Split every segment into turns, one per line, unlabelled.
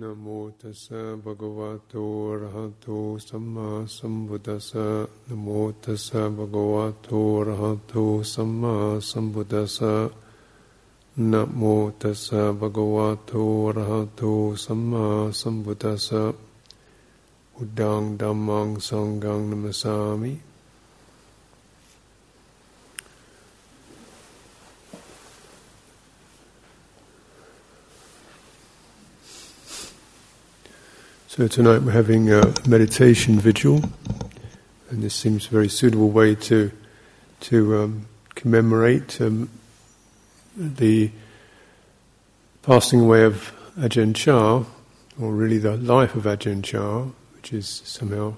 นะโมตัสสะภะคะวะโตอะระหะโตสัมมาสัมพุทธัสสะนะโมตัสสะภะคะวะโตอะระหะโตสัมมาสัมพุทธัสสะนะโมตัสสะภะคะวะโตอะระหะโตสัมมาสัมพุทธัสสะพุทธังธัมมังสังฆังนัมสามิ So tonight we're having a meditation vigil, and this seems a very suitable way to to um, commemorate um, the passing away of Ajahn Chah, or really the life of Ajahn Chah, which is somehow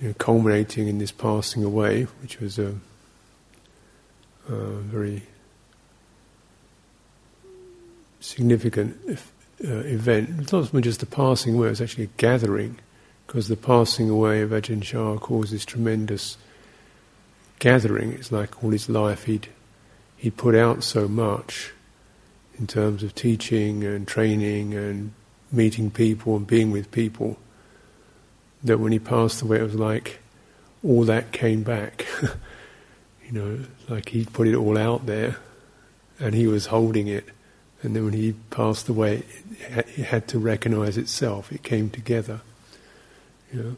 you know, culminating in this passing away, which was a, a very significant uh, event. It's not just a passing away, it's actually a gathering, because the passing away of Ajahn Chah causes tremendous gathering. It's like all his life he'd, he'd put out so much in terms of teaching and training and meeting people and being with people that when he passed away it was like all that came back. you know, like he'd put it all out there and he was holding it and then when he passed away, it had to recognize itself. It came together. You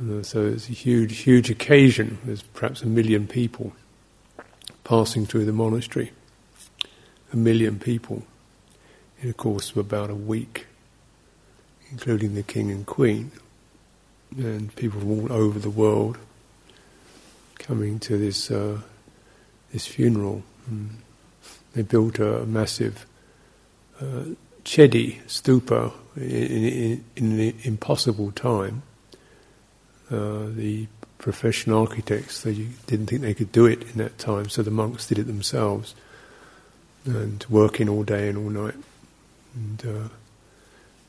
know? so it's a huge, huge occasion. There's perhaps a million people passing through the monastery. A million people in a course of about a week, including the king and queen, and people from all over the world coming to this uh, this funeral. Mm. They built a massive uh, chedi stupa in, in, in, an impossible time. Uh, the professional architects they didn't think they could do it in that time, so the monks did it themselves, and working all day and all night, and uh,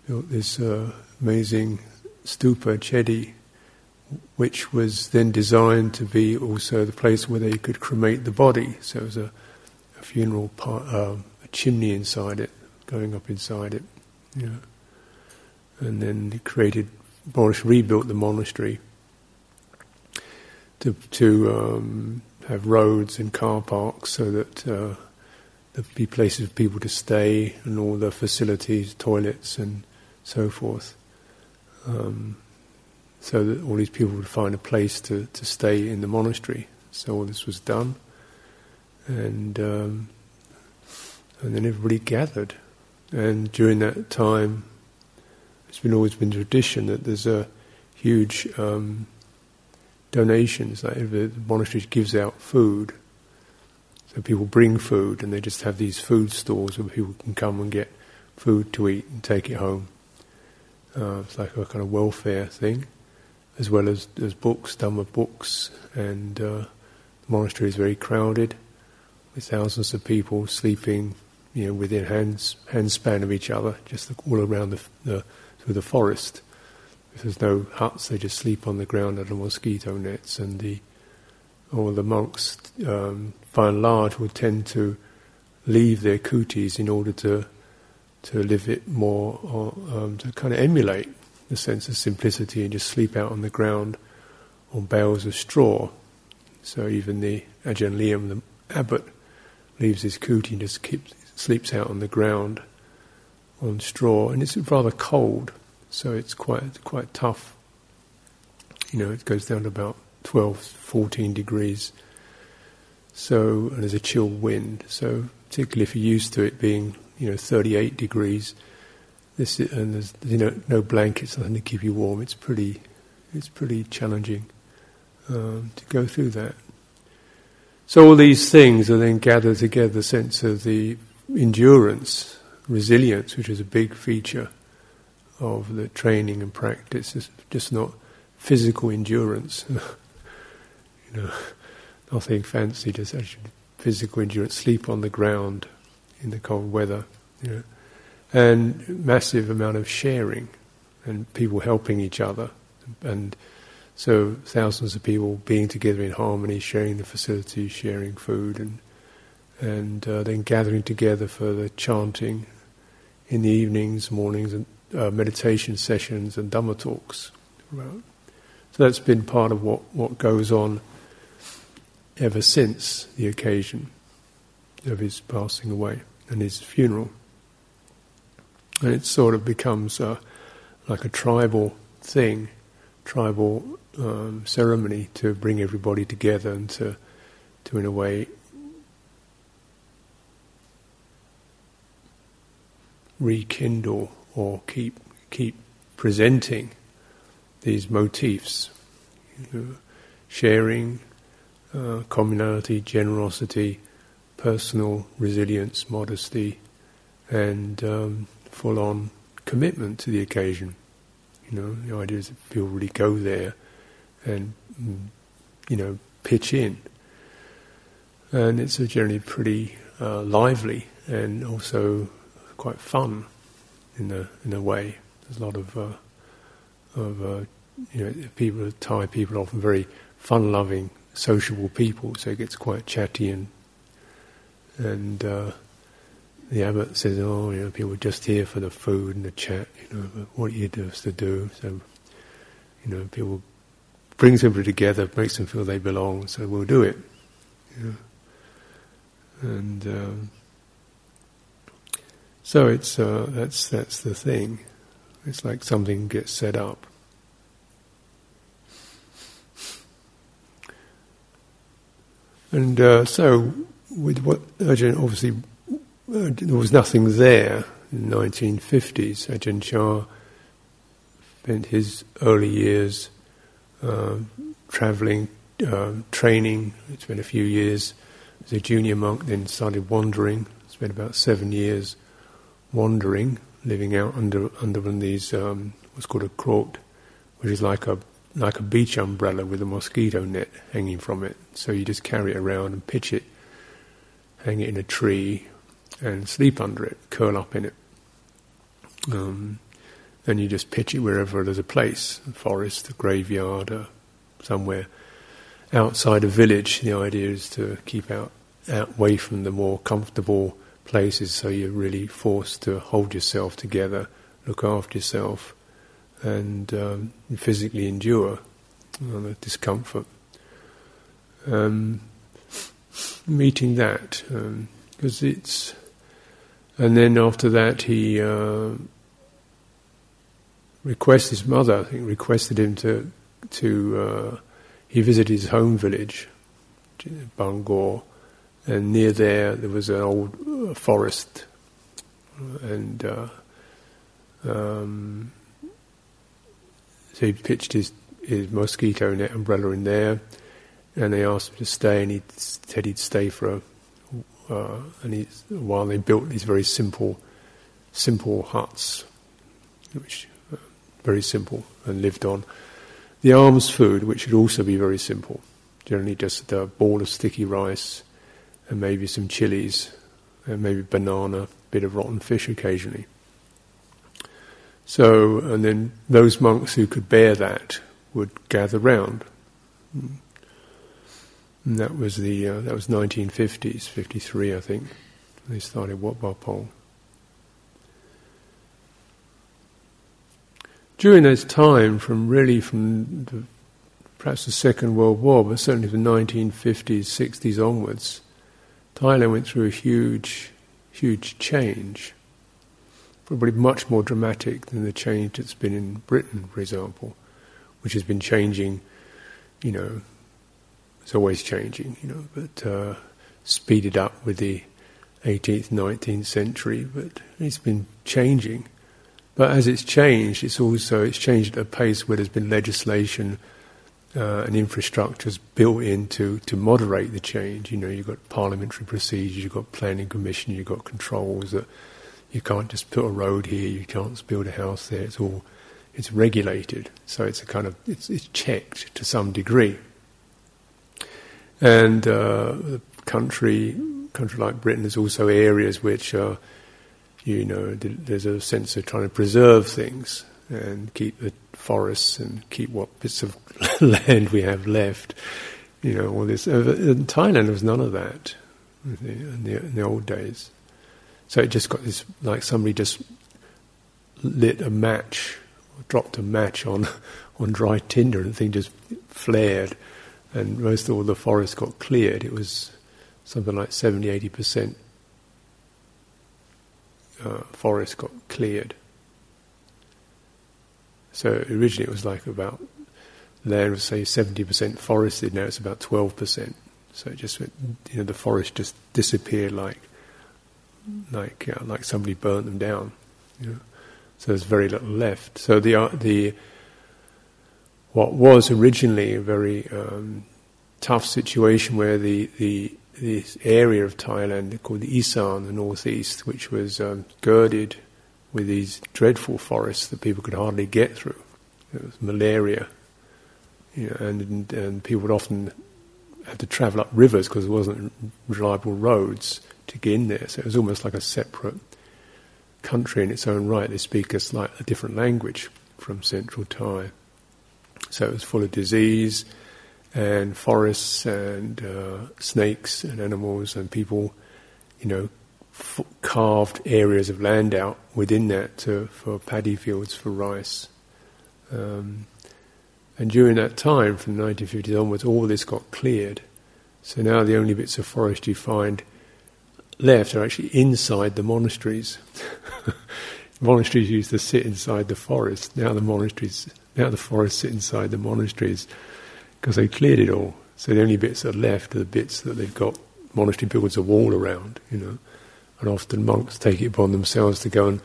built this uh, amazing stupa chedi, which was then designed to be also the place where they could cremate the body. So it was a funeral part, uh, a chimney inside it, going up inside it. You know. And then he created, Boris rebuilt the monastery to, to um, have roads and car parks so that uh, there'd be places for people to stay and all the facilities, toilets and so forth. Um, so that all these people would find a place to, to stay in the monastery. So all this was done and um, and then everybody gathered. And during that time, it's been always been tradition that there's a huge um, donations. Like the monastery gives out food, so people bring food, and they just have these food stores where people can come and get food to eat and take it home. Uh, it's like a kind of welfare thing, as well as as books, Dhamma books, and uh, the monastery is very crowded with thousands of people sleeping, you know, within hands handspan of each other, just all around the, the through the forest. There's no huts, they just sleep on the ground under mosquito nets, and the all the monks, um, by and large, would tend to leave their kutis in order to to live it more, or, um, to kind of emulate the sense of simplicity and just sleep out on the ground on bales of straw. So even the Ajahn Liam, the abbot, leaves his kuti and just keeps, sleeps out on the ground on straw, and it's rather cold, so it's quite quite tough. You know, it goes down to about 12, 14 degrees. So, and there's a chill wind. So, particularly if you're used to it being, you know, 38 degrees, this and there's you know no blankets, nothing to keep you warm. It's pretty, it's pretty challenging um, to go through that. So all these things are then gathered together, the sense of the endurance, resilience, which is a big feature of the training and practice. It's just not physical endurance, you know, nothing fancy, just actually physical endurance, sleep on the ground in the cold weather, you know, and massive amount of sharing and people helping each other and so thousands of people being together in harmony, sharing the facilities, sharing food, and and uh, then gathering together for the chanting, in the evenings, mornings, and uh, meditation sessions and Dhamma talks. So that's been part of what, what goes on ever since the occasion of his passing away and his funeral. And it sort of becomes uh, like a tribal thing, tribal um, ceremony to bring everybody together and to, to in a way, rekindle or keep keep presenting these motifs, you know, sharing, uh, communality, generosity, personal resilience, modesty, and um, full-on commitment to the occasion. You know, the idea is that people really go there and mm, you know pitch in, and it's generally pretty uh, lively and also quite fun in a in a way. There's a lot of uh, of uh, you know people Thai people are often very fun-loving, sociable people, so it gets quite chatty and and uh, the abbot says, "Oh, you know, people are just here for the food and the chat. You know, what you do is to do." So, you know, people brings everybody together, makes them feel they belong. So we'll do it. And um, so it's uh, that's that's the thing. It's like something gets set up. And uh, so, with what Ajahn obviously uh, there was nothing there in the 1950s. Ajahn Chah spent his early years traveling, uh, training. It's been a few years as a junior monk, then started wandering. Spent about seven years wandering, living out under under one of these um, what's called a kraut, which is like a like a beach umbrella with a mosquito net hanging from it. So you just carry it around and pitch it, hang it in a tree, and sleep under it, curl up in it. Um, and you just pitch it wherever there's a place, a forest, a graveyard, or somewhere outside a village. The idea is to keep out, out away from the more comfortable places, so you're really forced to hold yourself together, look after yourself, and um, physically endure the discomfort. Um, meeting that, because um, it's, and then after that he uh, requested his mother, I think, requested him to to. Uh, he visited his home village, Ban Gor, and near there there was an old uh, forest, and uh, um, so he pitched his his mosquito net umbrella in there, and they asked him to stay, and he said he'd stay for a uh, and while they built these very simple simple huts, which very simple and lived on. The alms food, which should also be very simple, generally just a ball of sticky rice and maybe some chilies, and maybe banana, a bit of rotten fish occasionally. So, and then those monks who could bear that would gather round. And that was the uh, that was 1950s, 53, I think. They started Wat Pong. During this time, from really from the, perhaps the Second World War, but certainly from the 1950s, 60s onwards, Thailand went through a huge, huge change. Probably much more dramatic than the change that's been in Britain, for example, which has been changing, you know, it's always changing, you know, but uh, speeded up with the 18th, 19th century, but it's been changing. But as it's changed, it's also it's changed at a pace where there's been legislation uh, and infrastructures built in to, to moderate the change. You know, you've got parliamentary procedures, you've got planning commission, you've got controls that you can't just put a road here, you can't build a house there. It's all it's regulated, so it's a kind of it's, it's checked to some degree. And uh, the country country like Britain, there's also areas which are, you know, there's a sense of trying to preserve things and keep the forests and keep what bits of land we have left. You know, all this. Uh, in Thailand, there was none of that in the, in the, old days. So it just got this, like somebody just lit a match, or dropped a match on on dry tinder, and the thing just flared, and most of all the forest got cleared. It was something like 70 80 percent uh, forest got cleared. So originally it was like about land was say 70% forested, now it's about 12%. So it just went, you know, the forest just disappeared like, like, uh, like somebody burnt them down. You know? So there's very little left. So the uh, the what was originally a very um, tough situation where the the this area of Thailand called the Isan, the northeast, which was um, girded with these dreadful forests that people could hardly get through. It was malaria, you know, and, and people would often have to travel up rivers because there wasn't reliable roads to get in there. So it was almost like a separate country in its own right. They speak a, slightly different language from Central Thai. So it was full of disease and forests and uh, snakes and animals and people, you know, f- carved areas of land out within that to, for paddy fields for rice. Um, and during that time, from the 1950s onwards, all this got cleared. So now the only bits of forest you find left are actually inside the monasteries. monasteries used to sit inside the forest. Now the monasteries, now the forests sit inside the monasteries because they cleared it all. So the only bits that are left are the bits that they've got monastery builds a wall around, you know. And often monks take it upon themselves to go and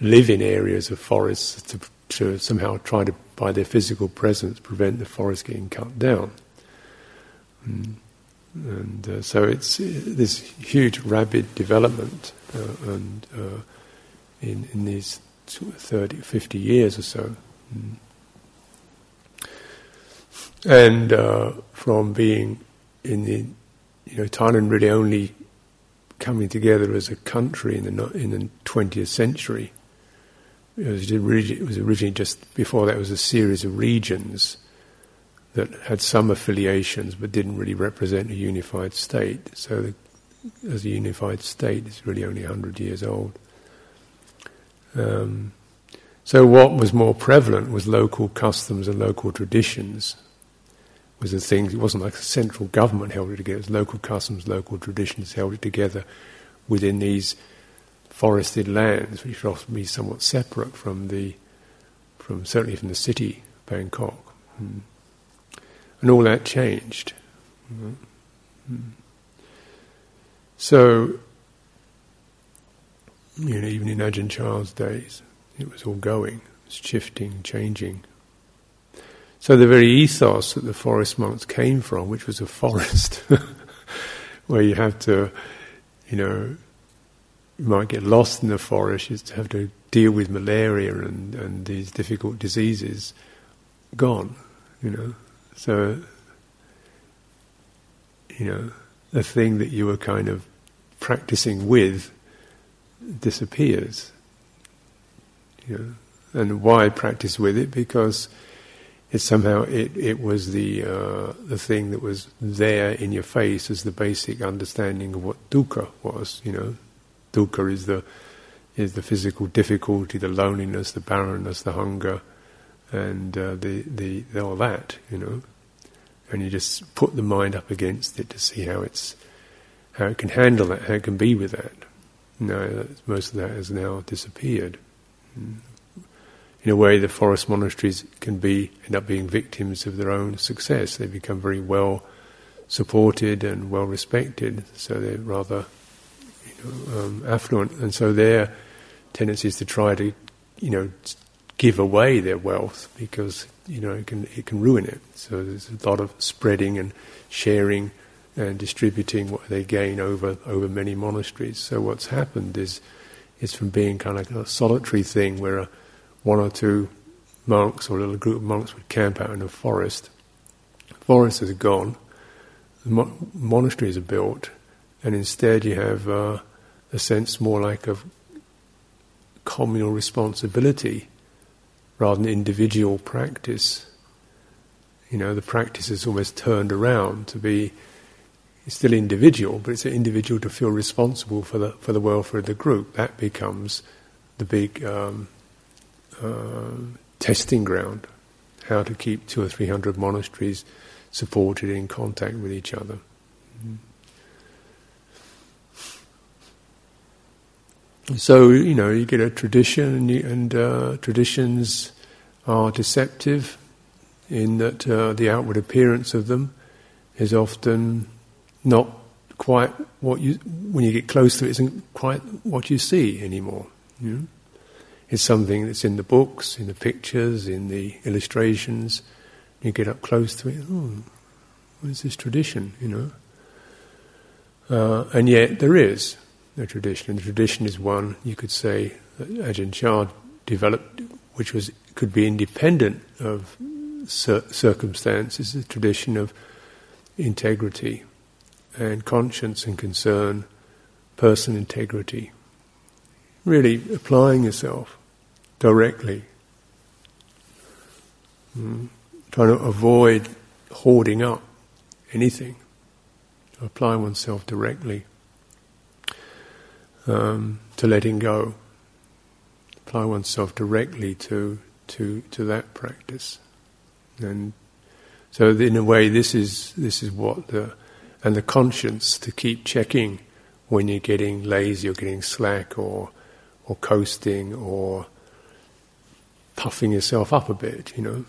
live in areas of forests to, to somehow try to, by their physical presence, prevent the forest getting cut down. Mm. And uh, so it's uh, this huge, rapid development, uh, and uh, in in these 30, 50 years or so. Mm. And uh, from being in the, you know, Thailand really only coming together as a country in the in the 20th century. It was, it was originally just before that was a series of regions that had some affiliations but didn't really represent a unified state. So, the, as a unified state, it's really only 100 years old. Um, so, what was more prevalent was local customs and local traditions was the thing. It wasn't like central government held it together. It was local customs, local traditions held it together within these forested lands, which would often be somewhat separate from the, from certainly from the city, Bangkok. Mm. And all that changed. Mm. So, you know, even in Ajahn Chah's days, it was all going, it was shifting, changing. So the very ethos that the forest monks came from, which was a forest, where you have to, you know, you might get lost in the forest, you have to deal with malaria and, and these difficult diseases, gone, you know. So, you know, the thing that you were kind of practicing with disappears. You know, and why practice with it? Because it somehow it, it was the uh, the thing that was there in your face as the basic understanding of what dukkha was. You know, dukkha is the is the physical difficulty, the loneliness, the barrenness, the hunger, and uh, the, the, the all that. You know, and you just put the mind up against it to see how it's how it can handle that, how it can be with that. No, most of that has now disappeared. In a way, the forest monasteries can be end up being victims of their own success. They become very well supported and well respected, so they're rather you know, um, affluent, and so their tendency is to try to, you know, give away their wealth because you know it can it can ruin it. So there's a lot of spreading and sharing and distributing what they gain over over many monasteries. So what's happened is it's from being kind of a solitary thing where a one or two monks or a little group of monks would camp out in a forest. The forest is gone, the mo- monasteries are built, and instead you have uh, a sense more like of communal responsibility rather than individual practice. You know, the practice is almost turned around to be it's still individual, but it's an individual to feel responsible for the for the welfare of the group. That becomes the big um, uh, testing ground, how to keep two or three hundred monasteries supported in contact with each other. So you know you get a tradition, and, you, and uh, traditions are deceptive in that uh, the outward appearance of them is often not quite what you when you get close to it isn't quite what you see anymore. You know? It's something that's in the books, in the pictures, in the illustrations. You get up close to it. Oh, what is this tradition? You know, uh, and yet there is a tradition, and the tradition is one you could say that Ajahn Chah developed, which was could be independent of cir- circumstances. A tradition of integrity and conscience and concern, person integrity. Really applying yourself directly. Mm. Trying to avoid hoarding up anything. Apply oneself directly um, to letting go. Apply oneself directly to, to, to that practice. And so, in a way, this is, this is what the and the conscience to keep checking when you're getting lazy or getting slack or or coasting or puffing yourself up a bit, you know.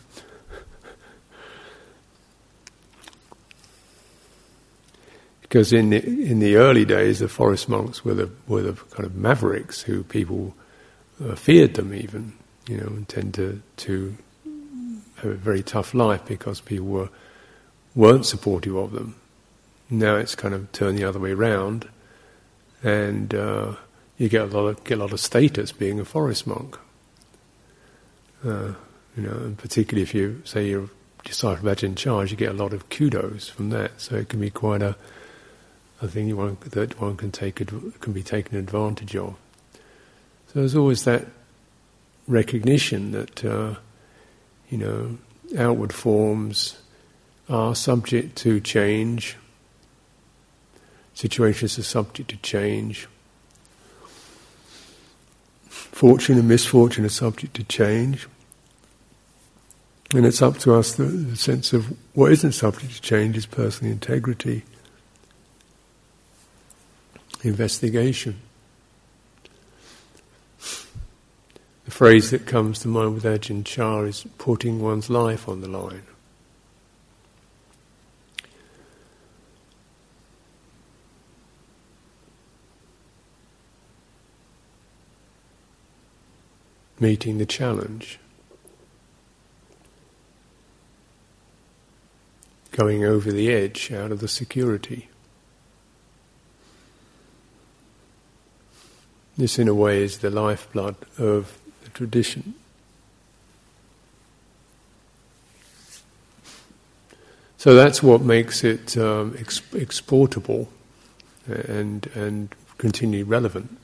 because in the in the early days, the forest monks were the were the kind of mavericks who people uh, feared them even, you know, and tend to to have a very tough life because people were weren't supportive of them. Now it's kind of turned the other way around, and uh, you get a lot of get a lot of status being a forest monk. Uh, you know, and particularly if you say you're disciple of Ajahn Chah, you get a lot of kudos from that. So it can be quite a a thing one, that one can take can be taken advantage of. So there's always that recognition that uh, you know outward forms are subject to change Situations are subject to change. Fortune and misfortune are subject to change. And it's up to us the, the sense of what isn't subject to change is personal integrity, investigation. The phrase that comes to mind with Ajahn Chah is putting one's life on the line. meeting the challenge. Going over the edge out of the security. This, in a way, is the lifeblood of the tradition. So that's what makes it um, exportable and and continue relevant.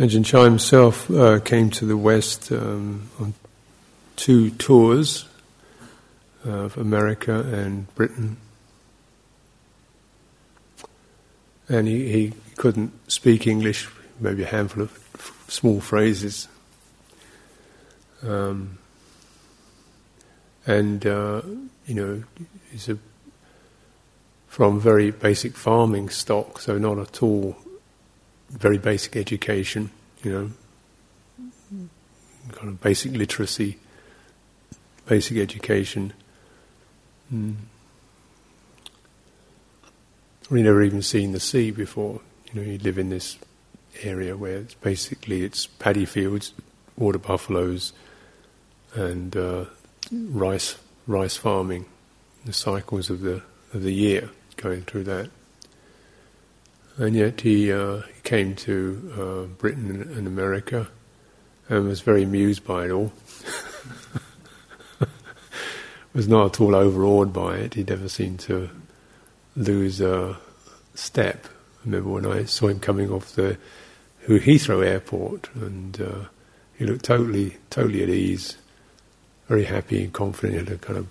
Ajahn Chah himself uh, came to the West um, on two tours of America and Britain. And he, he couldn't speak English, maybe a handful of small phrases. Um, and, uh, you know, he's a, from very basic farming stock, so not at all very basic education, you know, kind of basic literacy, basic education. Mm. We never even seen the sea before. You know, you live in this area where it's basically it's paddy fields, water buffaloes, and uh, rice rice farming. The cycles of the of the year going through that. And yet he, uh, came to uh, Britain and America and was very amused by it all. was not at all overawed by it. He never seemed to lose a step. I remember when I saw him coming off the Heathrow airport, and uh, he looked totally, totally at ease, very happy and confident. He had a kind of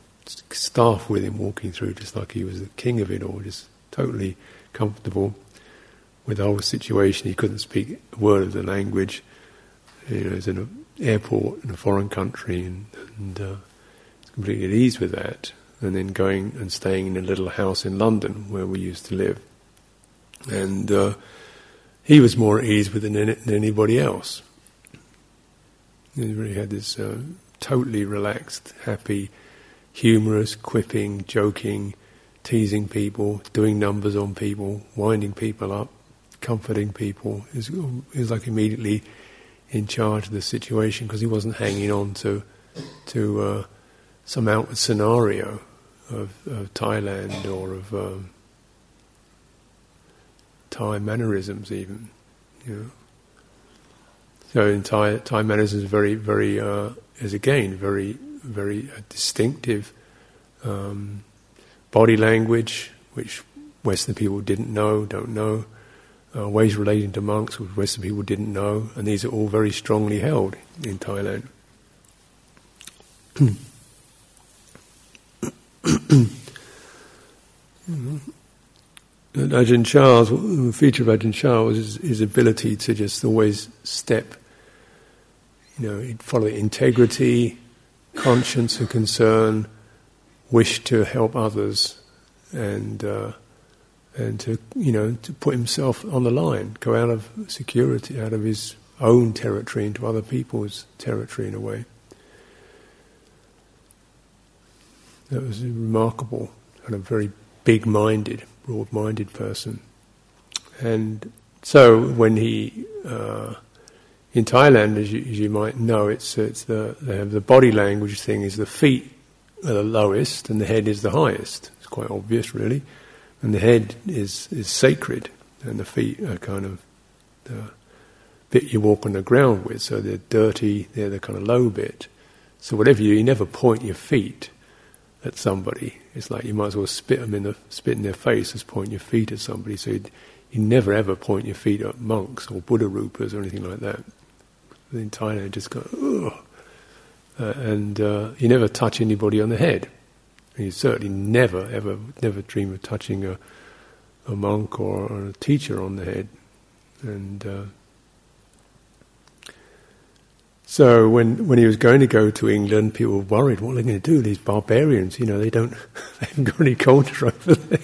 staff with him walking through, just like he was the king of it all, just totally comfortable with the whole situation. He couldn't speak a word of the language. You know, he's in an airport in a foreign country, and, and uh, completely at ease with that. And then going and staying in a little house in London where we used to live, and uh, he was more at ease with it than, than anybody else. He really had this uh, totally relaxed, happy, humorous, quipping, joking, teasing people, doing numbers on people, winding people up, comforting people. He was, like immediately in charge of the situation because he wasn't hanging on to to uh, some outward scenario of, of Thailand or of um, Thai mannerisms, even. You know. So in Thai, Thai mannerisms very, very uh, is again very, very uh, distinctive um, body language, which Western people didn't know, don't know. Uh, ways relating to monks, which Western people didn't know, and these are all very strongly held in Thailand. Ajahn Chah's, the feature of Ajahn Chah was his, his, ability to just always step, you know, follow integrity, conscience and concern, wish to help others, and uh, and to you know to put himself on the line, go out of security, out of his own territory into other people's territory in a way. That was remarkable and a very big-minded, broad-minded person. And so when he uh, in Thailand, as you, as you, might know, it's it's the they have the body language thing is the feet are the lowest and the head is the highest. It's quite obvious, really. And the head is is sacred, and the feet are kind of the bit you walk on the ground with. So they're dirty. They're the kind of low bit. So whatever you, you never point your feet at somebody. It's like you might as well spit them in the spit in their face as point your feet at somebody. So you never ever point your feet at monks or Buddha rupas or anything like that. In Thailand, just go, ugh. Uh, and uh, you never touch anybody on the head. You certainly never, ever, never dream of touching a, a monk or, or a teacher on the head. And uh, so when when he was going to go to England, people were worried. What are they going to do? These barbarians, you know, they don't, they haven't got any culture over there.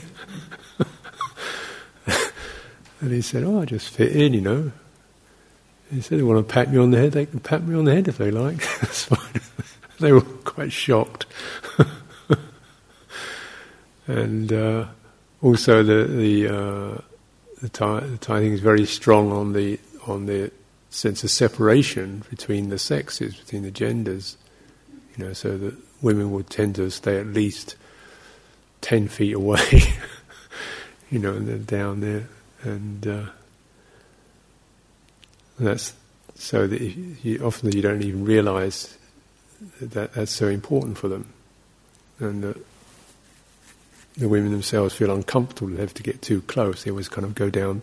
and he said, "Oh, I just fit in, you know." He said, "They want to pat me on the head. They can pat me on the head if they like. That's fine." they were quite shocked. and uh, also the the uh, the Thai, the is very strong on the on the sense of separation between the sexes, between the genders. You know, so that women would tend to stay at least ten feet away. you know, and they're down there, and, uh, that's so that you, often you don't even realise that that's so important for them, and that the women themselves feel uncomfortable. They have to get too close. They always kind of go down,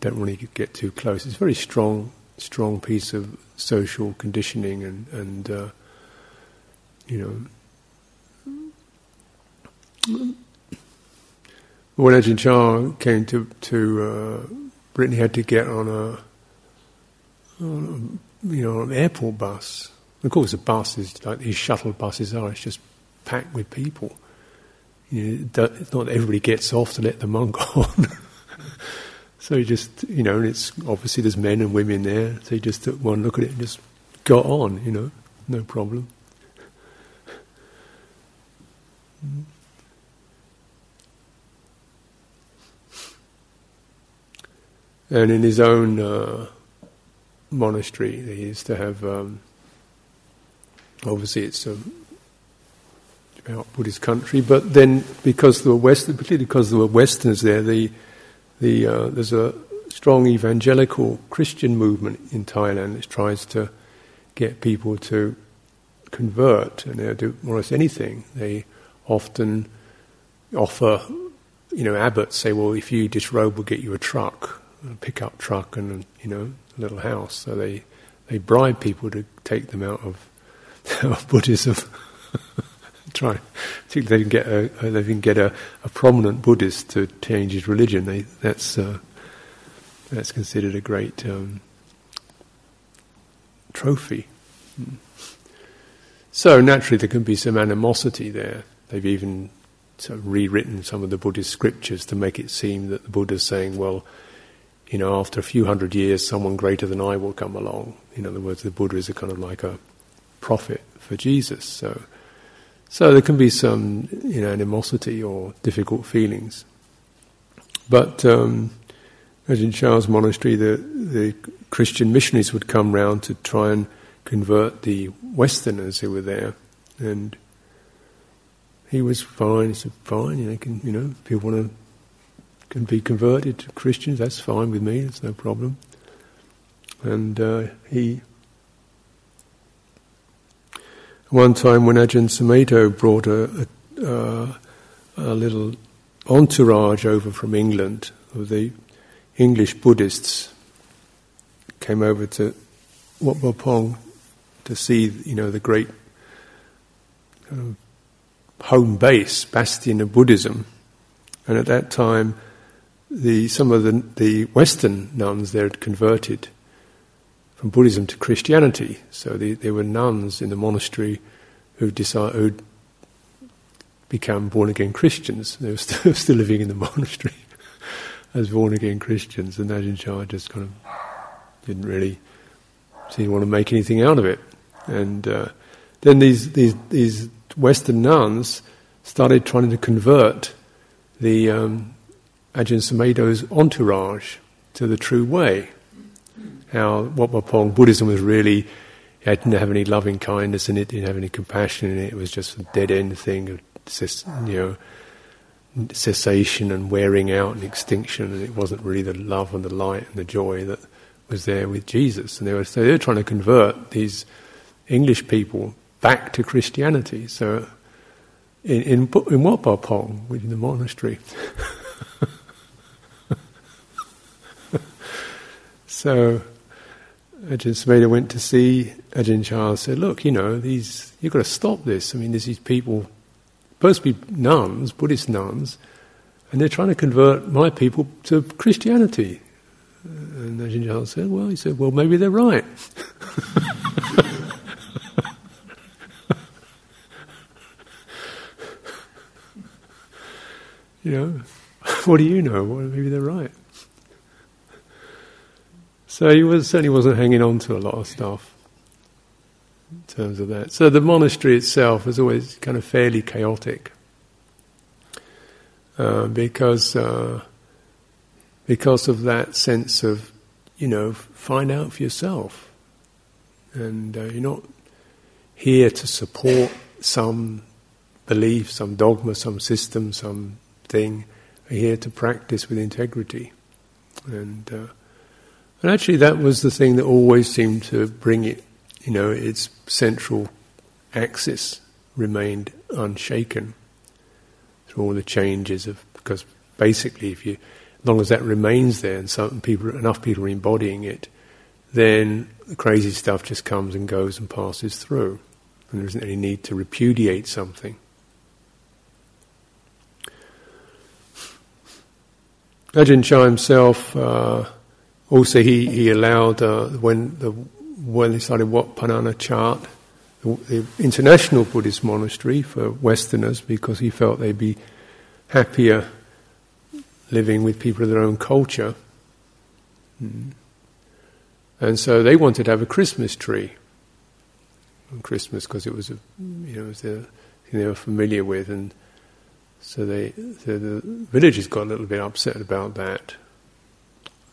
don't really get too close. It's a very strong strong piece of social conditioning and, and uh, you know. When Ajahn Chah came to to uh, Britain, he had to get on a, on a, you know an airport bus. Of course, the bus is like these shuttle buses are. It's just packed with people. You know, not everybody gets off to let the monk on. So he just, you know, and it's obviously there's men and women there. So he just took one look at it and just got on, you know, no problem. And in his own uh, monastery, he used to have. Um, obviously, it's um, about Buddhist country, but then because there were Western, particularly because there were Westerners there, the the, uh, there's a strong evangelical Christian movement in Thailand that tries to get people to convert, and they'll do more or less anything. They often offer, you know, abbots say, well, if you disrobe, we'll get you a truck, a pickup truck, and you know, a little house. So they they bribe people to take them out of, of Buddhism. Try, see they can get a they can get a, a prominent Buddhist to change his religion. They, that's uh, that's considered a great um, trophy. So naturally, there can be some animosity there. They've even sort of rewritten some of the Buddhist scriptures to make it seem that the Buddha is saying, well, you know, after a few hundred years, someone greater than I will come along. In other words, the Buddha is a kind of like a prophet for Jesus. So, so there can be some, you know, animosity or difficult feelings. But um, Ajahn Chah's Monastery, the the Christian missionaries would come round to try and convert the Westerners who were there, and he was fine. He said, "Fine, you know, can, you know, people want to can be converted to Christians, that's fine with me, it's no problem. And uh, he, one time when Ajahn Sumedho brought a, a, uh, a little entourage over from England of the English Buddhists came over to Wat Pah Pong to see, you know, the great of home base, bastion of Buddhism. And at that time, the, some of the, the Western nuns there had converted from Buddhism to Christianity. So the, there were nuns in the monastery who decided, who'd become born again Christians. They were still, still living in the monastery as born again Christians, and Ajahn Chah just kind of didn't really seem to want to make anything out of it. And uh, then these, these, these Western nuns started trying to convert the um, Ajahn Sumedho's entourage to the true way. How Wat Pah Pong Buddhism was really, it didn't have any loving kindness in it, didn't have any compassion in it, it was just a dead end thing of, you know, cessation and wearing out and extinction, and it wasn't really the love and the light and the joy that was there with Jesus. And they were, so they were trying to convert these English people back to Christianity. So in, in, in Wat Pah Pong, within the monastery, So Ajahn Sumedho went to see Ajahn Chah said, look, you know, these you've got to stop this. I mean, there's these people supposed to be nuns, Buddhist nuns, and they're trying to convert my people to Christianity. And Ajahn Chah said, well, he said, well, maybe they're right. you know, what do you know? Well, maybe they're right. So he was certainly wasn't hanging on to a lot of stuff in terms of that. So the monastery itself was always kind of fairly chaotic uh, because uh, because of that sense of you know find out for yourself, and uh, you're not here to support some belief, some dogma, some system, some thing. You're here to practice with integrity, and uh, and actually, that was the thing that always seemed to bring it, you know, its central axis remained unshaken through all the changes of, because basically, if you, as long as that remains there and some people, enough people are embodying it, then the crazy stuff just comes and goes and passes through. And there isn't any need to repudiate something. Ajahn Chah himself, uh, also, he, he allowed, uh, when, the, when they started Wat Pah Nanachat, the, the international Buddhist monastery for Westerners, because he felt they'd be happier living with people of their own culture. Mm. And so they wanted to have a Christmas tree on Christmas because it was a, you know, it was a thing they were familiar with, and so they, so the villagers got a little bit upset about that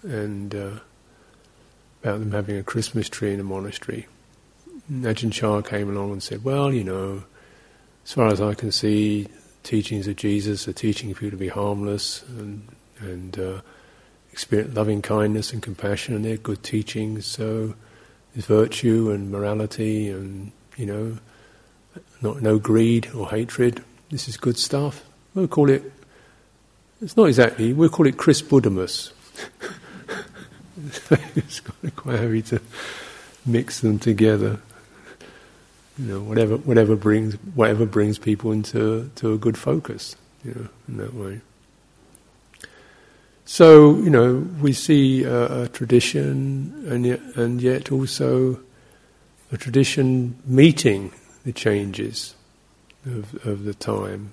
and uh, about them having a Christmas tree in a monastery. Ajahn Chah came along and said, well, you know, as far as I can see, teachings of Jesus are teaching people to be harmless and, and uh, experience loving kindness and compassion, and they're good teachings. So there's virtue and morality, and you know, not no greed or hatred. This is good stuff. We'll call it. It's not exactly. We'll call it Chris Buddhamus. it's quite heavy to mix them together. You know, whatever whatever brings whatever brings people into to a good focus. You know, in that way. So you know, we see a, a tradition, and yet, and yet also a tradition meeting the changes of, of the time,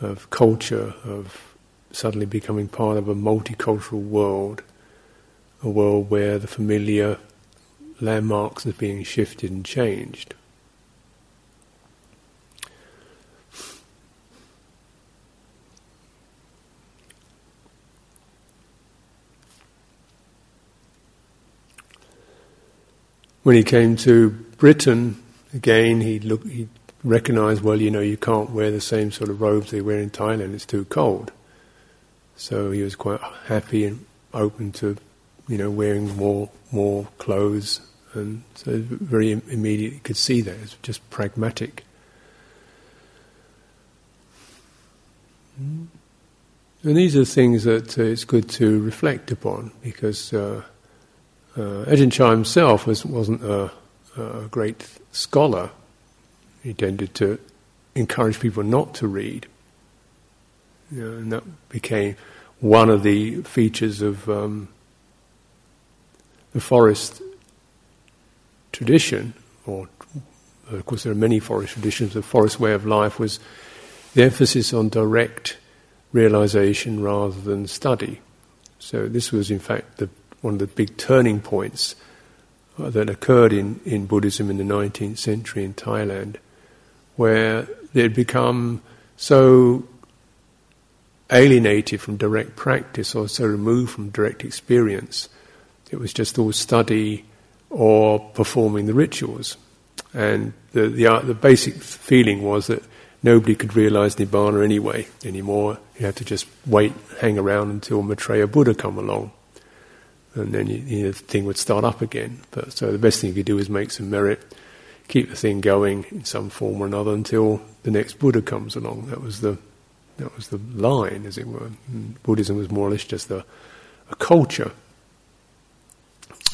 of culture, of suddenly becoming part of a multicultural world, a world where the familiar landmarks are being shifted and changed. When he came to Britain, again, he looked, he recognised, well, you know, you can't wear the same sort of robes they wear in Thailand; it's too cold. So he was quite happy and open to, you know, wearing more more clothes, and so very immediately could see that it's just pragmatic. And these are things that uh, it's good to reflect upon because. Uh, uh, Ajahn Chah himself was, wasn't a, a great scholar. He tended to encourage people not to read. You know, and that became one of the features of um, the forest tradition, or of course there are many forest traditions. The forest way of life was the emphasis on direct realization rather than study. So this was in fact the one of the big turning points that occurred in, in Buddhism in the 19th century in Thailand, where they had become so alienated from direct practice or so removed from direct experience. It was just all study or performing the rituals. And the, the, uh, the basic feeling was that nobody could realize Nibbana anyway anymore. You had to just wait, hang around until Maitreya Buddha come along and then you, you know, the thing would start up again. But so the best thing you could do is make some merit, keep the thing going in some form or another until the next Buddha comes along. That was the that was the line, as it were. And Buddhism was more or less just a, a culture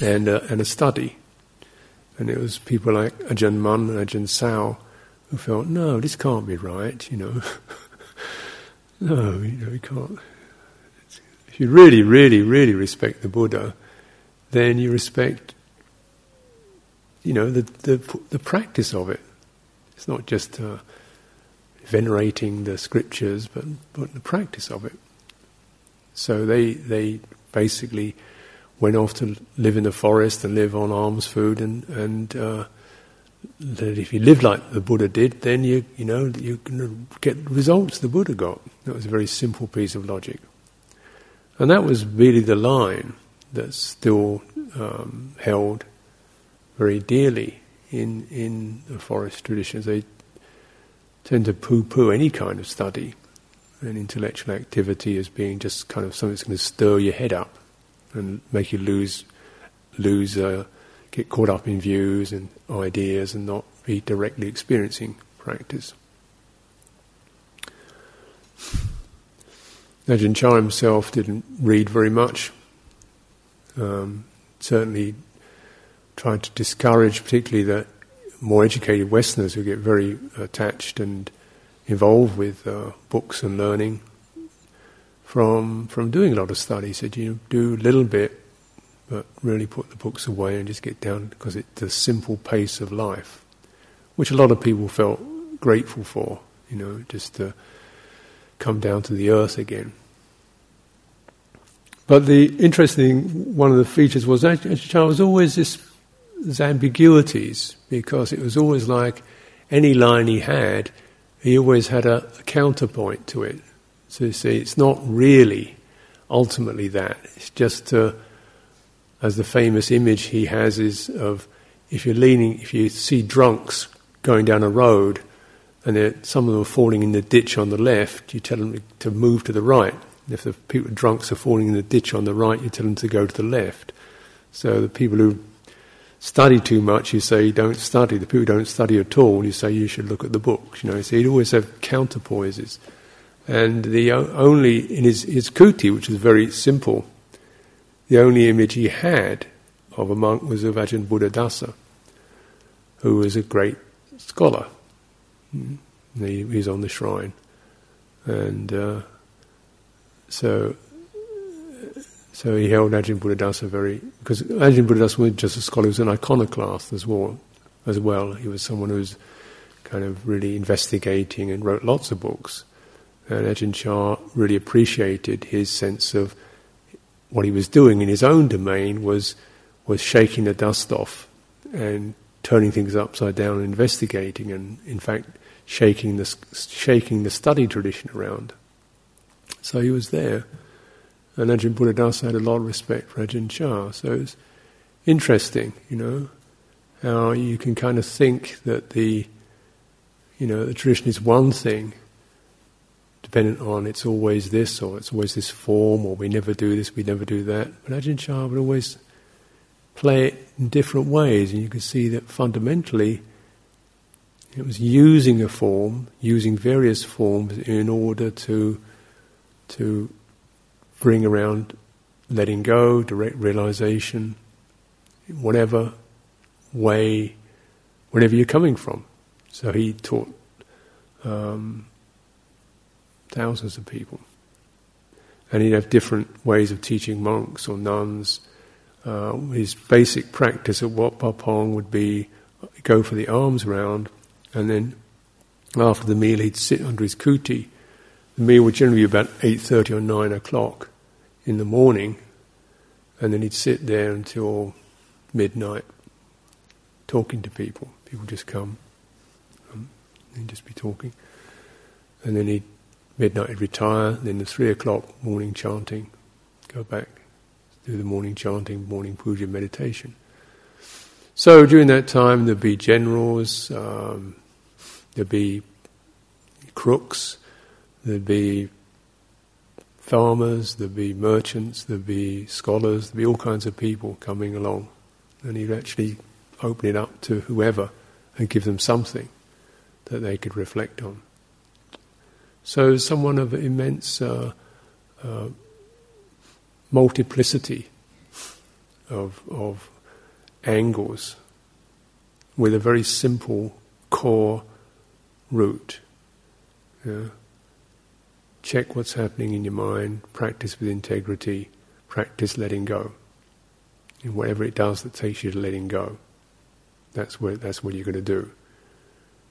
and a, and a study. And it was people like Ajahn Mun and Ajahn Sao who felt, no, this can't be right, you know. no, you know, you can't if you really, really, really respect the Buddha, then you respect, you know, the the, the practice of it. It's not just uh, venerating the scriptures, but but the practice of it. So they they basically went off to live in the forest and live on alms food and and uh, that if you live like the Buddha did, then you you know you can get results the Buddha got. That was a very simple piece of logic. And that was really the line that's still um, held very dearly in, in the forest traditions. They tend to poo poo any kind of study and intellectual activity as being just kind of something that's going to stir your head up and make you lose, lose uh, get caught up in views and ideas and not be directly experiencing practice. Ajahn Chah himself didn't read very much. Um, certainly tried to discourage, particularly the more educated Westerners who get very attached and involved with uh, books and learning, from from doing a lot of study. He said, you do a little bit, but really put the books away and just get down because it's the simple pace of life, which a lot of people felt grateful for. You know, just to come down to the earth again. But the interesting one of the features was that there was always this, this ambiguities because it was always like any line he had, he always had a, a counterpoint to it. So you see, it's not really ultimately that. It's just as the famous image he has is of if you're leaning, if you see drunks going down a road and some of them are falling in the ditch on the left, you tell them to move to the right. If the people drunks are falling in the ditch on the right, you tell them to go to the left. So the people who study too much, you say don't study. The people who don't study at all, you say you should look at the books. You know, so he'd always have counterpoises. And the only in his his kuti, which is very simple, the only image he had of a monk was of Ajahn Buddhadasa, who was a great scholar. Hmm. He, he's on the shrine, and uh, so so he held Ajahn Buddhadasa very because Ajahn Buddhadasa wasn't just a scholar; he was an iconoclast as well. As well, he was someone who was kind of really investigating and wrote lots of books. Uh, and Ajahn Chah really appreciated his sense of what he was doing in his own domain was was shaking the dust off and turning things upside down and investigating, and in fact shaking the shaking the study tradition around. So he was there. And Ajahn Buddhadasa had a lot of respect for Ajahn Chah. So it's interesting, you know, how you can kind of think that the, you know, the tradition is one thing, dependent on it's always this or it's always this form or we never do this, we never do that. But Ajahn Chah would always play it in different ways, and you could see that fundamentally it was using a form, using various forms in order to to bring around letting go, direct realization, whatever way, wherever you're coming from. So he taught um, thousands of people. And he'd have different ways of teaching monks or nuns. Uh, his basic practice at Wat Pah Pong would be go for the alms round, and then after the meal he'd sit under his kuti. The meal would generally be about 8.30 or 9 o'clock in the morning, and then he'd sit there until midnight talking to people. People just come, um, and just be talking. And then he'd, midnight he'd retire, then the three o'clock morning chanting, go back, do the morning chanting, morning puja meditation. So during that time there'd be generals, um, there'd be crooks, there'd be farmers, there'd be merchants, there'd be scholars, there'd be all kinds of people coming along. And he'd actually open it up to whoever and give them something that they could reflect on. So, someone of immense uh, uh, multiplicity of, of angles with a very simple core root. Yeah check what's happening in your mind, practice with integrity, practice letting go. And whatever it does that takes you to letting go, that's what that's what you're going to do.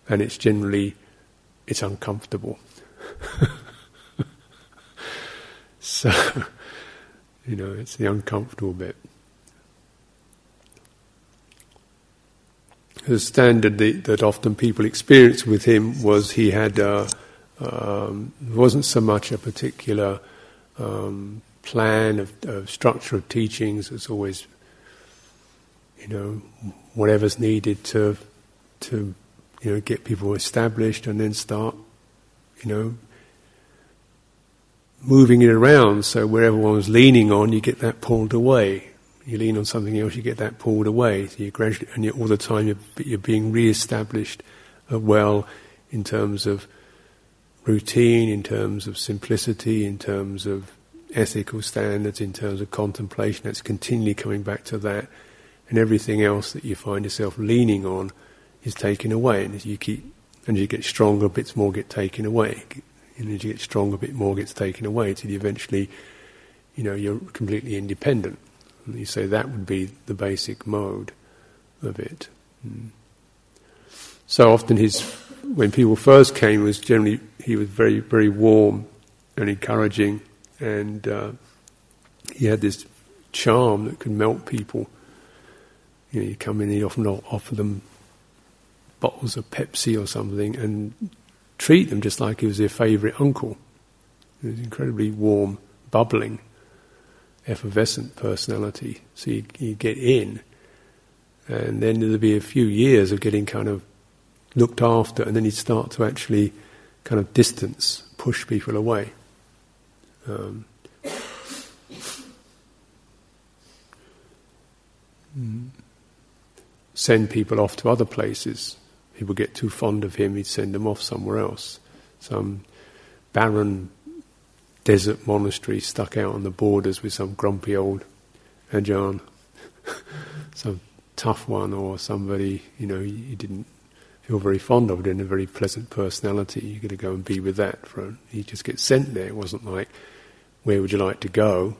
And it's generally it's uncomfortable. so, you know, it's the uncomfortable bit. The standard that, that often people experience with him was he had. Uh, um, wasn't so much a particular um, plan of, of, structure of teachings. It's always, you know, whatever's needed to to you know get people established and then start, you know, moving it around. So wherever one was leaning on, you get that pulled away. You lean on something else, you get that pulled away. So you gradually, and all the time you're, you're being re-established uh, well in terms of routine, in terms of simplicity, in terms of ethical standards, in terms of contemplation. That's continually coming back to that, and everything else that you find yourself leaning on is taken away. And you keep, and you get stronger, bits more get taken away. And as you get stronger, a bit more gets taken away until you eventually, you know, you're completely independent. And you say that would be the basic mode of it. Mm. So often his when people first came, was generally he was very very warm and encouraging, and uh, he had this charm that could melt people. You know, you come in, he often offer them bottles of Pepsi or something, and treat them just like he was their favourite uncle. He was incredibly warm, bubbling, effervescent personality. So you, you get in, and then there'll be a few years of getting kind of looked after, and then he'd start to actually kind of distance, push people away. Um, send people off to other places. People get too fond of him, he'd send them off somewhere else. Some barren desert monastery stuck out on the borders with some grumpy old Ajahn, some tough one, or somebody you know you didn't feel very fond of, didn't a very pleasant personality. You're going to go and be with that. For he just gets sent there. It wasn't like, where would you like to go?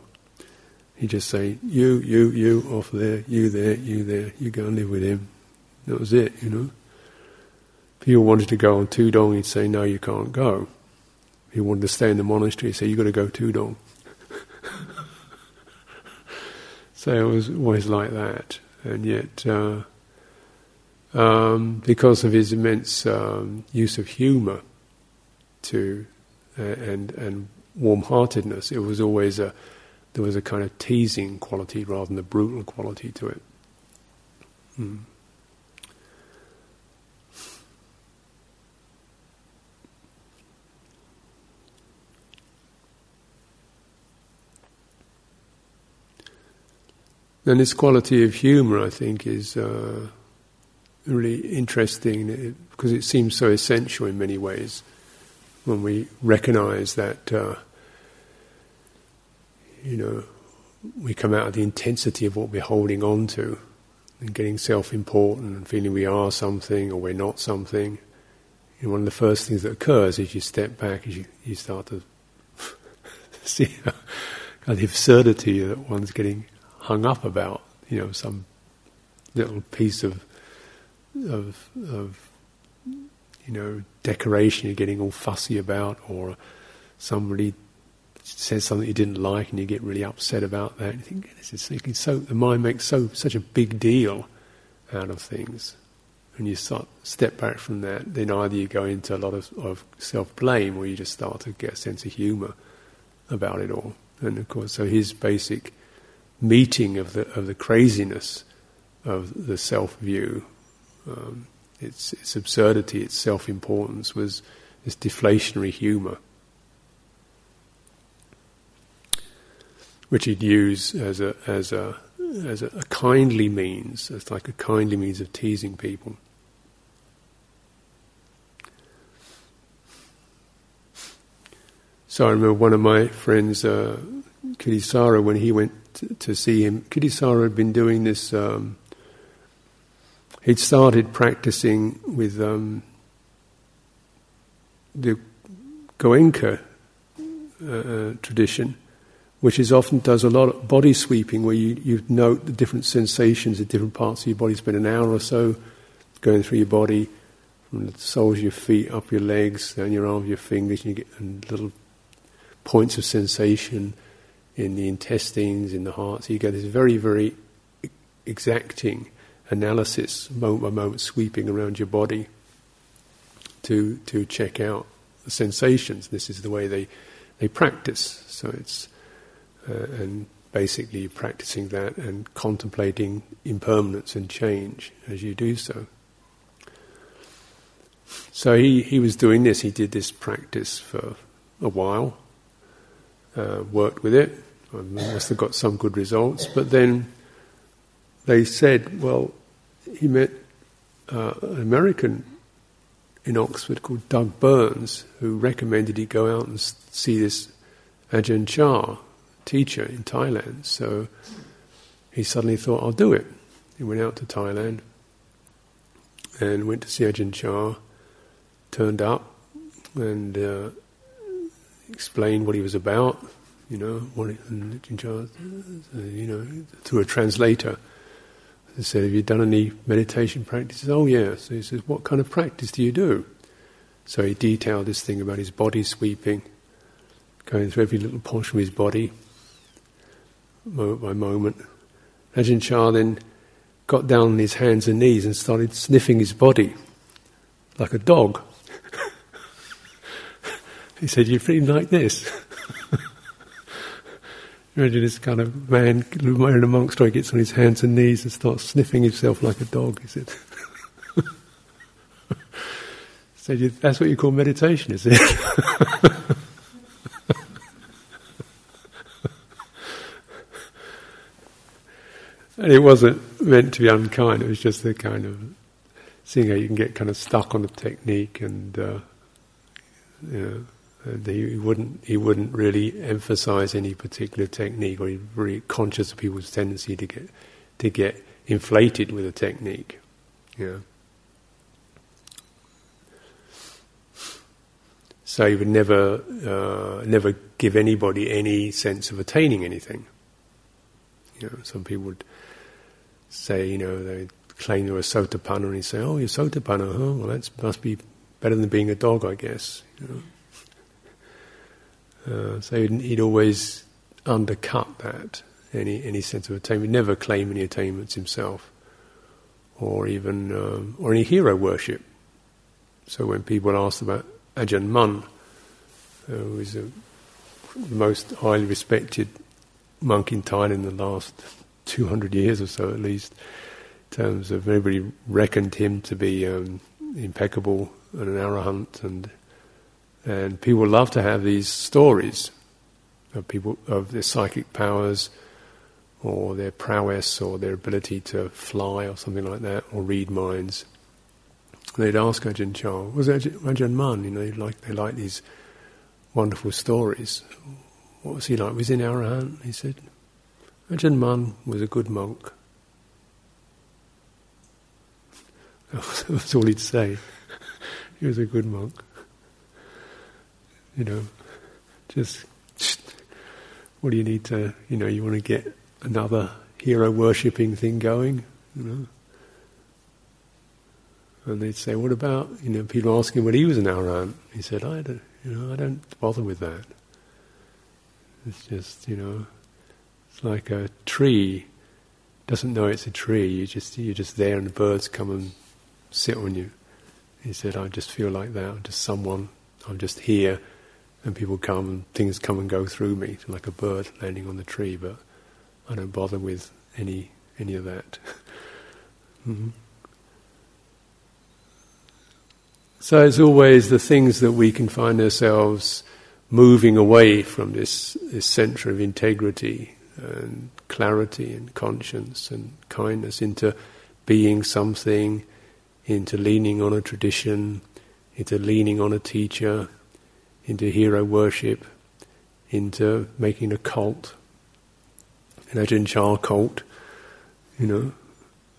He'd just say, you, you, you, off there, you there, you there, you go and live with him. That was it, you know. You wanted to go on Tudong, he'd say, no, you can't go. If you wanted to stay in the monastery, he'd say, you've got to go Tudong. so it was always like that. And yet, uh, um, because of his immense um, use of humour to uh, and and warm-heartedness, it was always a there was a kind of teasing quality rather than a brutal quality to it. Hmm. And this quality of humour, I think, is uh, really interesting because it seems so essential in many ways when we recognize that, uh, you know, we come out of the intensity of what we're holding on to and getting self important and feeling we are something or we're not something. One of the first things that occurs is you step back, as you, you start to see the absurdity that one's getting hung up about, you know, some little piece of of, of you know decoration you're getting all fussy about, or somebody says something you didn't like and you get really upset about that. You think this is so the mind makes so such a big deal out of things, and you start step back from that. Then either you go into a lot of, of self blame, or you just start to get a sense of humour about it all. And of course, so his basic meeting of the of the craziness of the self view um, its, its absurdity, its self importance was this deflationary humour, which he'd use as a, as a, as a, a kindly means, as like a kindly means of teasing people. So I remember one of my friends, uh, Kittisaro, when he went to, see him, Kittisaro had been doing this um, he'd started practicing with um, the Goenka uh, uh, tradition, which is often does a lot of body sweeping, where you, you note the different sensations at different parts of your body. Spend an hour or so going through your body, from the soles of your feet, up your legs, down your arms, your fingers, and you get little points of sensation in the intestines, in the heart. So you get this very, very exacting analysis, moment by moment, sweeping around your body to to check out the sensations. This is the way they they practice. So it's uh, and basically practicing that and contemplating impermanence and change as you do so. So he, he was doing this. He did this practice for a while, uh, worked with it. I must have got some good results, but then they said, well, he met uh, an American in Oxford called Doug Burns, who recommended he go out and see this Ajahn Chah teacher in Thailand. So he suddenly thought, I'll do it. He went out to Thailand and went to see Ajahn Chah, turned up and uh, explained what he was about, you know, what it, uh, you know, through a translator I said, Have you done any meditation practices? Oh, yeah. So he says, What kind of practice do you do? So he detailed this thing about his body sweeping, going through every little portion of his body, moment by moment. Ajahn Chah then got down on his hands and knees and started sniffing his body like a dog. He said, You're feeling like this? Imagine this kind of man wearing a monk's he gets on his hands and knees and starts sniffing himself like a dog, he said. so you, that's what you call meditation, is it? and it wasn't meant to be unkind. It was just the kind of seeing how you can get kind of stuck on the technique, and uh, you know, he wouldn't he wouldn't really emphasize any particular technique, or he's very conscious of people's tendency to get to get inflated with a technique. Yeah. So he would never uh, never give anybody any sense of attaining anything. You know, some people would say, you know, they claim they're a sotapanna, and he'd say, "Oh, you're sotapanna, huh? Well, that must be better than being a dog, I guess." You know? Uh, so he'd, always undercut that any any sense of attainment. He'd never claim any attainments himself, or even um, or any hero worship. So when people asked about Ajahn Mun, who who is the most highly respected monk in Thailand in the last 200 years or so at least, in terms of everybody reckoned him to be um, impeccable and an arahant, and and people love to have these stories of people of their psychic powers, or their prowess, or their ability to fly, or something like that, or read minds. They'd ask Ajahn Chah, was Ajahn Mun? You know, like they like these wonderful stories. What was he like? Was he an arahant? He said, Ajahn Mun was a good monk. That's all he'd say. he was a good monk. You know, just what do you need to, you know, you want to get another hero worshipping thing going, you know. And they'd say, "What about you know?" People asking when he was an arahant. He said, "I don't, you know, I don't bother with that. It's just, you know, it's like a tree doesn't know it's a tree. You just you're just there, and the birds come and sit on you." He said, "I just feel like that. I'm just someone. I'm just here, and people come and things come and go through me, like a bird landing on the tree. But I don't bother with any any of that." mm-hmm. So it's always the things that we can find ourselves moving away from this, this center of integrity and clarity and conscience and kindness into being something, into leaning on a tradition, into leaning on a teacher, into hero worship, into making a cult, Ajahn Chah cult, you know,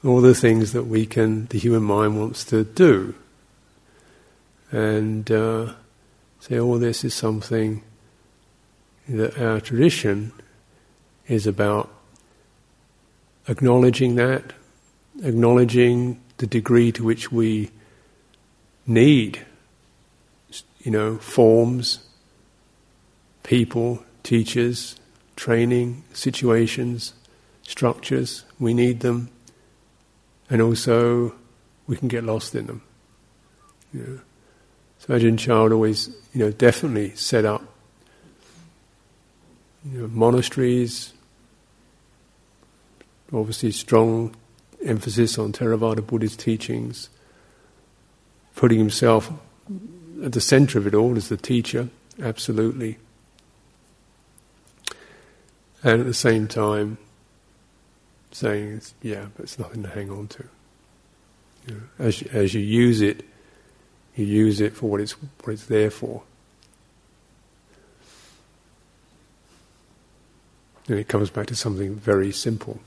all the things that we can, the human mind wants to do. And uh, say, oh, this is something that our tradition is about acknowledging that, acknowledging the degree to which we need, you know, forms, people, teachers, training, situations, structures. We need them, and also we can get lost in them. You know. So Ajahn always, you know, definitely set up you know, monasteries, obviously strong emphasis on Theravada Buddhist teachings, putting himself at the center of it all is the teacher, absolutely. And at the same time, saying, yeah, but it's nothing to hang on to. You know, as, as you use it, you use it for what it's, what it's there for. And it comes back to something very simple.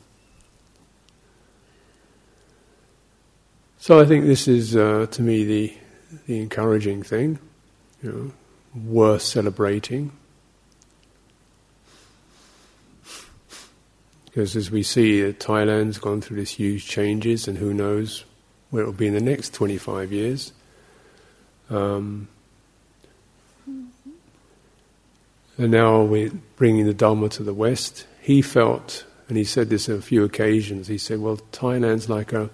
So I think this is, uh, to me, the the encouraging thing, you know, worth celebrating. Because as we see, uh, Thailand's gone through these huge changes, and who knows where it will be in the next 25 years. Um, and now we're bringing the Dharma to the West. He felt, and he said this on a few occasions. He said, "Well, Thailand's like a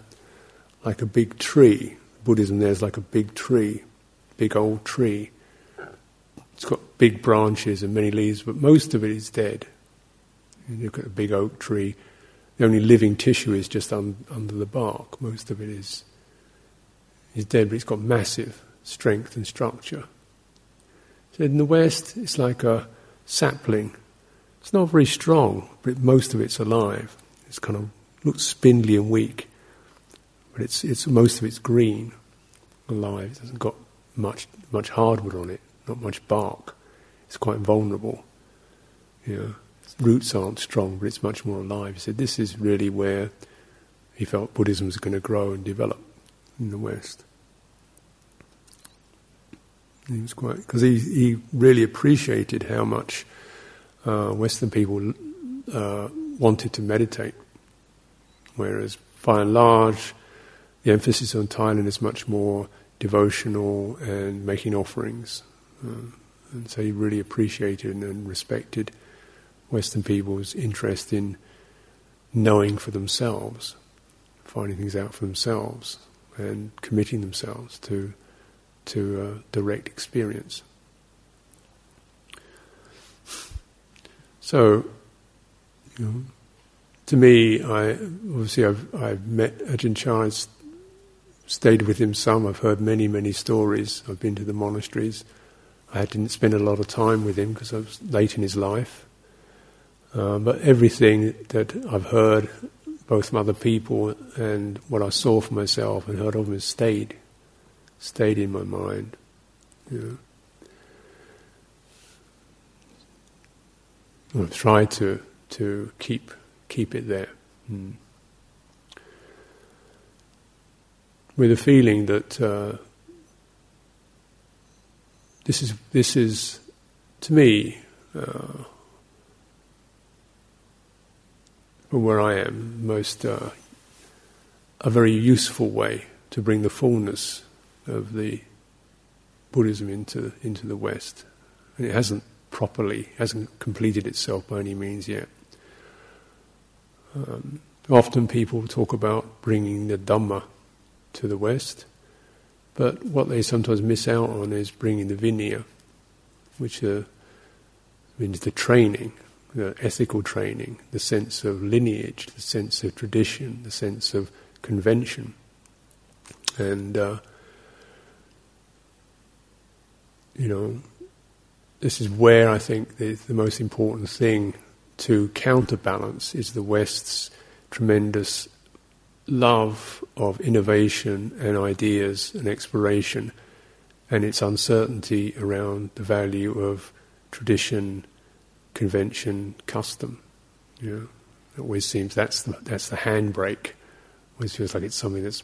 like a big tree. Buddhism there's like a big tree, big old tree. It's got big branches and many leaves, but most of it is dead. You look at a big oak tree. The only living tissue is just un, under the bark. Most of it is is dead, but it's got massive strength and structure. So in the West, it's like a sapling. It's not very strong, but most of it's alive. It's kind of looks spindly and weak, but it's it's most of it's green, alive. It hasn't got much much hardwood on it, not much bark. It's quite vulnerable. You know, its roots aren't strong, but it's much more alive. He said this is really where he felt Buddhism was going to grow and develop in the West. He was quite because he he really appreciated how much uh, Western people uh, wanted to meditate, whereas by and large, the emphasis on Thailand is much more devotional and making offerings. Uh, and so he really appreciated and respected Western people's interest in knowing for themselves, finding things out for themselves, and committing themselves to to uh, direct experience. So, you know, to me, I obviously I've, I've met Ajahn Chah, stayed with him some. I've heard many, many stories. I've been to the monasteries. I didn't spend a lot of time with him because I was late in his life. Uh, but everything that I've heard, both from other people and what I saw for myself and heard of him, stayed stayed in my mind. I've tried to to keep keep it there. Mm. With a feeling that uh, this is this is to me uh, from where I am most uh, a very useful way to bring the fullness of the Buddhism into into the West. And it hasn't properly, hasn't completed itself by any means yet. Um, often people talk about bringing the Dhamma to the West, but what they sometimes miss out on is bringing the Vinaya, which uh, means the training, the ethical training, the sense of lineage, the sense of tradition, the sense of convention. And uh, you know, this is where I think the, the most important thing to counterbalance is the West's tremendous love of innovation and ideas and exploration and its uncertainty around the value of tradition, convention, custom. You know, it always seems that's the, that's the handbrake. It always feels like it's something that's,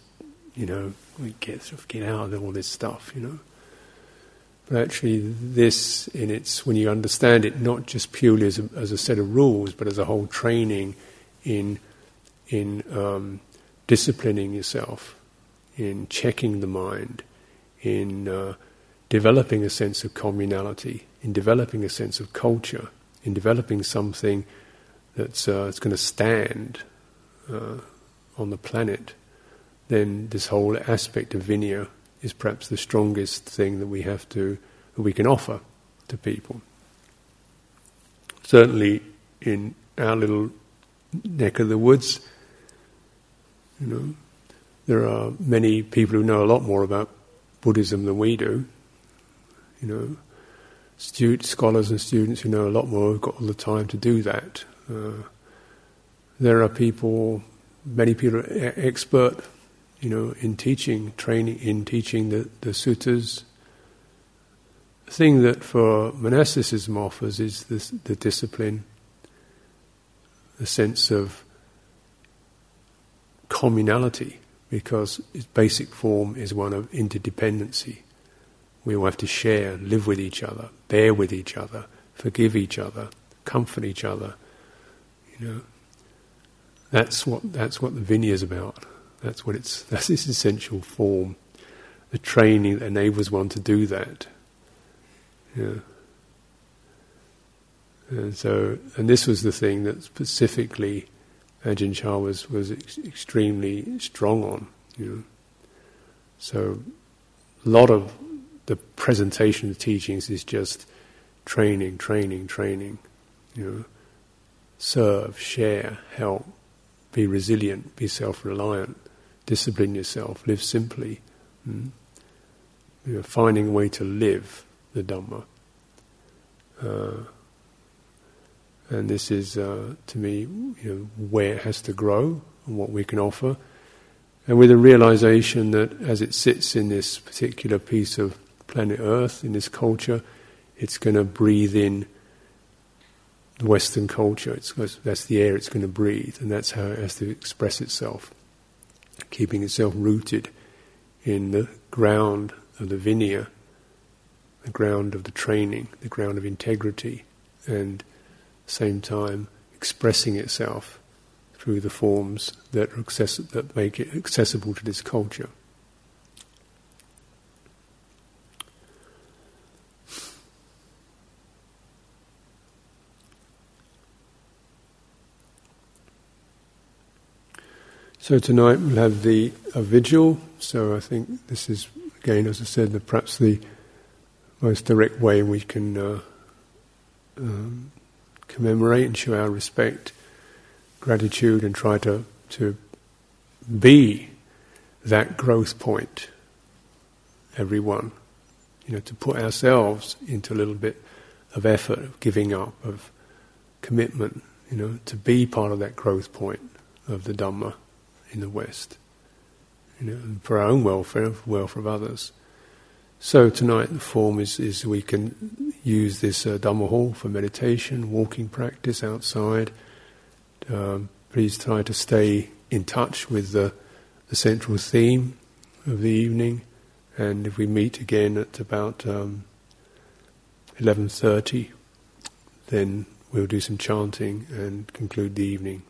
you know, we get get out of all this stuff, you know. But actually, this, in its when you understand it, not just purely as a, as a set of rules, but as a whole training in in um, disciplining yourself, in checking the mind, in uh, developing a sense of communality, in developing a sense of culture, in developing something that's uh, it's going to stand uh, on the planet, then this whole aspect of Vinaya is perhaps the strongest thing that we have to that we can offer to people. Certainly, in our little neck of the woods, you know, there are many people who know a lot more about Buddhism than we do. You know, students, scholars and students who know a lot more have got all the time to do that. Uh, there are people, many people are expert you know, in teaching, training, in teaching the, the suttas. The thing that for monasticism offers is this, the discipline, the sense of communality, because its basic form is one of interdependency. We all have to share, live with each other, bear with each other, forgive each other, comfort each other. You know, that's what that's what the Vinaya is about. That's what it's. That's its essential form. The training that enables one to do that. Yeah. And so, and this was the thing that specifically Ajahn Chah was was ex- extremely strong on. You know. So, a lot of the presentation of teachings is just training, training, training. You know, serve, share, help, be resilient, be self-reliant discipline yourself, live simply. Mm? You know, finding a way to live the Dhamma. Uh, and this is, uh, to me, you know, where it has to grow, and what we can offer. And with a realization that as it sits in this particular piece of planet Earth, in this culture, it's going to breathe in the Western culture. It's, that's the air it's going to breathe, and that's how it has to express itself, keeping itself rooted in the ground of the Vinaya, the ground of the training, the ground of integrity, and same time expressing itself through the forms that, access- that make it accessible to this culture. So tonight we'll have the a vigil. So I think this is again, as I said, the, perhaps the most direct way we can uh, um, commemorate and show our respect gratitude and try to, to be that growth point, everyone. You know, to put ourselves into a little bit of effort, of giving up, of commitment, you know, to be part of that growth point of the Dhamma in the West. You know, for our own welfare, for welfare of others. So tonight the form is, is we can use this uh, Dhamma hall for meditation, walking practice outside, um, please try to stay in touch with the, the, central theme of the evening. And if we meet again at about um, 11.30, then we'll do some chanting and conclude the evening.